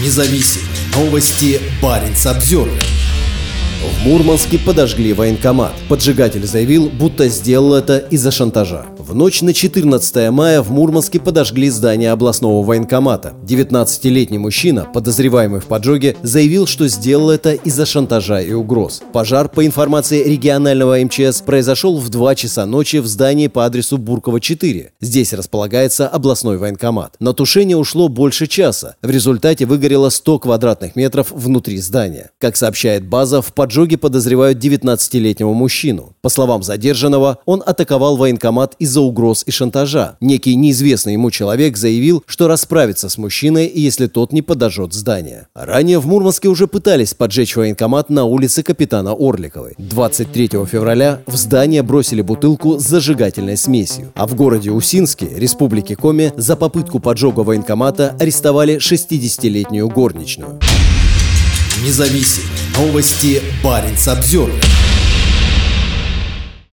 Независимые новости. Барин обзервер В Мурманске подожгли военкомат. Поджигатель заявил, будто сделал это из-за шантажа. В ночь на 14 мая в Мурманске подожгли здание областного военкомата. 19-летний мужчина, подозреваемый в поджоге, заявил, что сделал это из-за шантажа и угроз. Пожар, по информации регионального МЧС, произошел в 2 часа ночи в здании по адресу Буркова 4. Здесь располагается областной военкомат. На тушение ушло больше часа. В результате выгорело 100 квадратных метров внутри здания. Как сообщает база, в поджоге подозревают 19-летнего мужчину. По словам задержанного, он атаковал военкомат из-за угроз и шантажа. Некий неизвестный ему человек заявил, что расправится с мужчиной, если тот не подожжет здание. Ранее в Мурманске уже пытались поджечь военкомат на улице капитана Орликовой. 23 февраля в здание бросили бутылку с зажигательной смесью. А в городе Усинске, Республике Коми, за попытку поджога военкомата арестовали 60-летнюю горничную. Независимые новости. Барин обзервер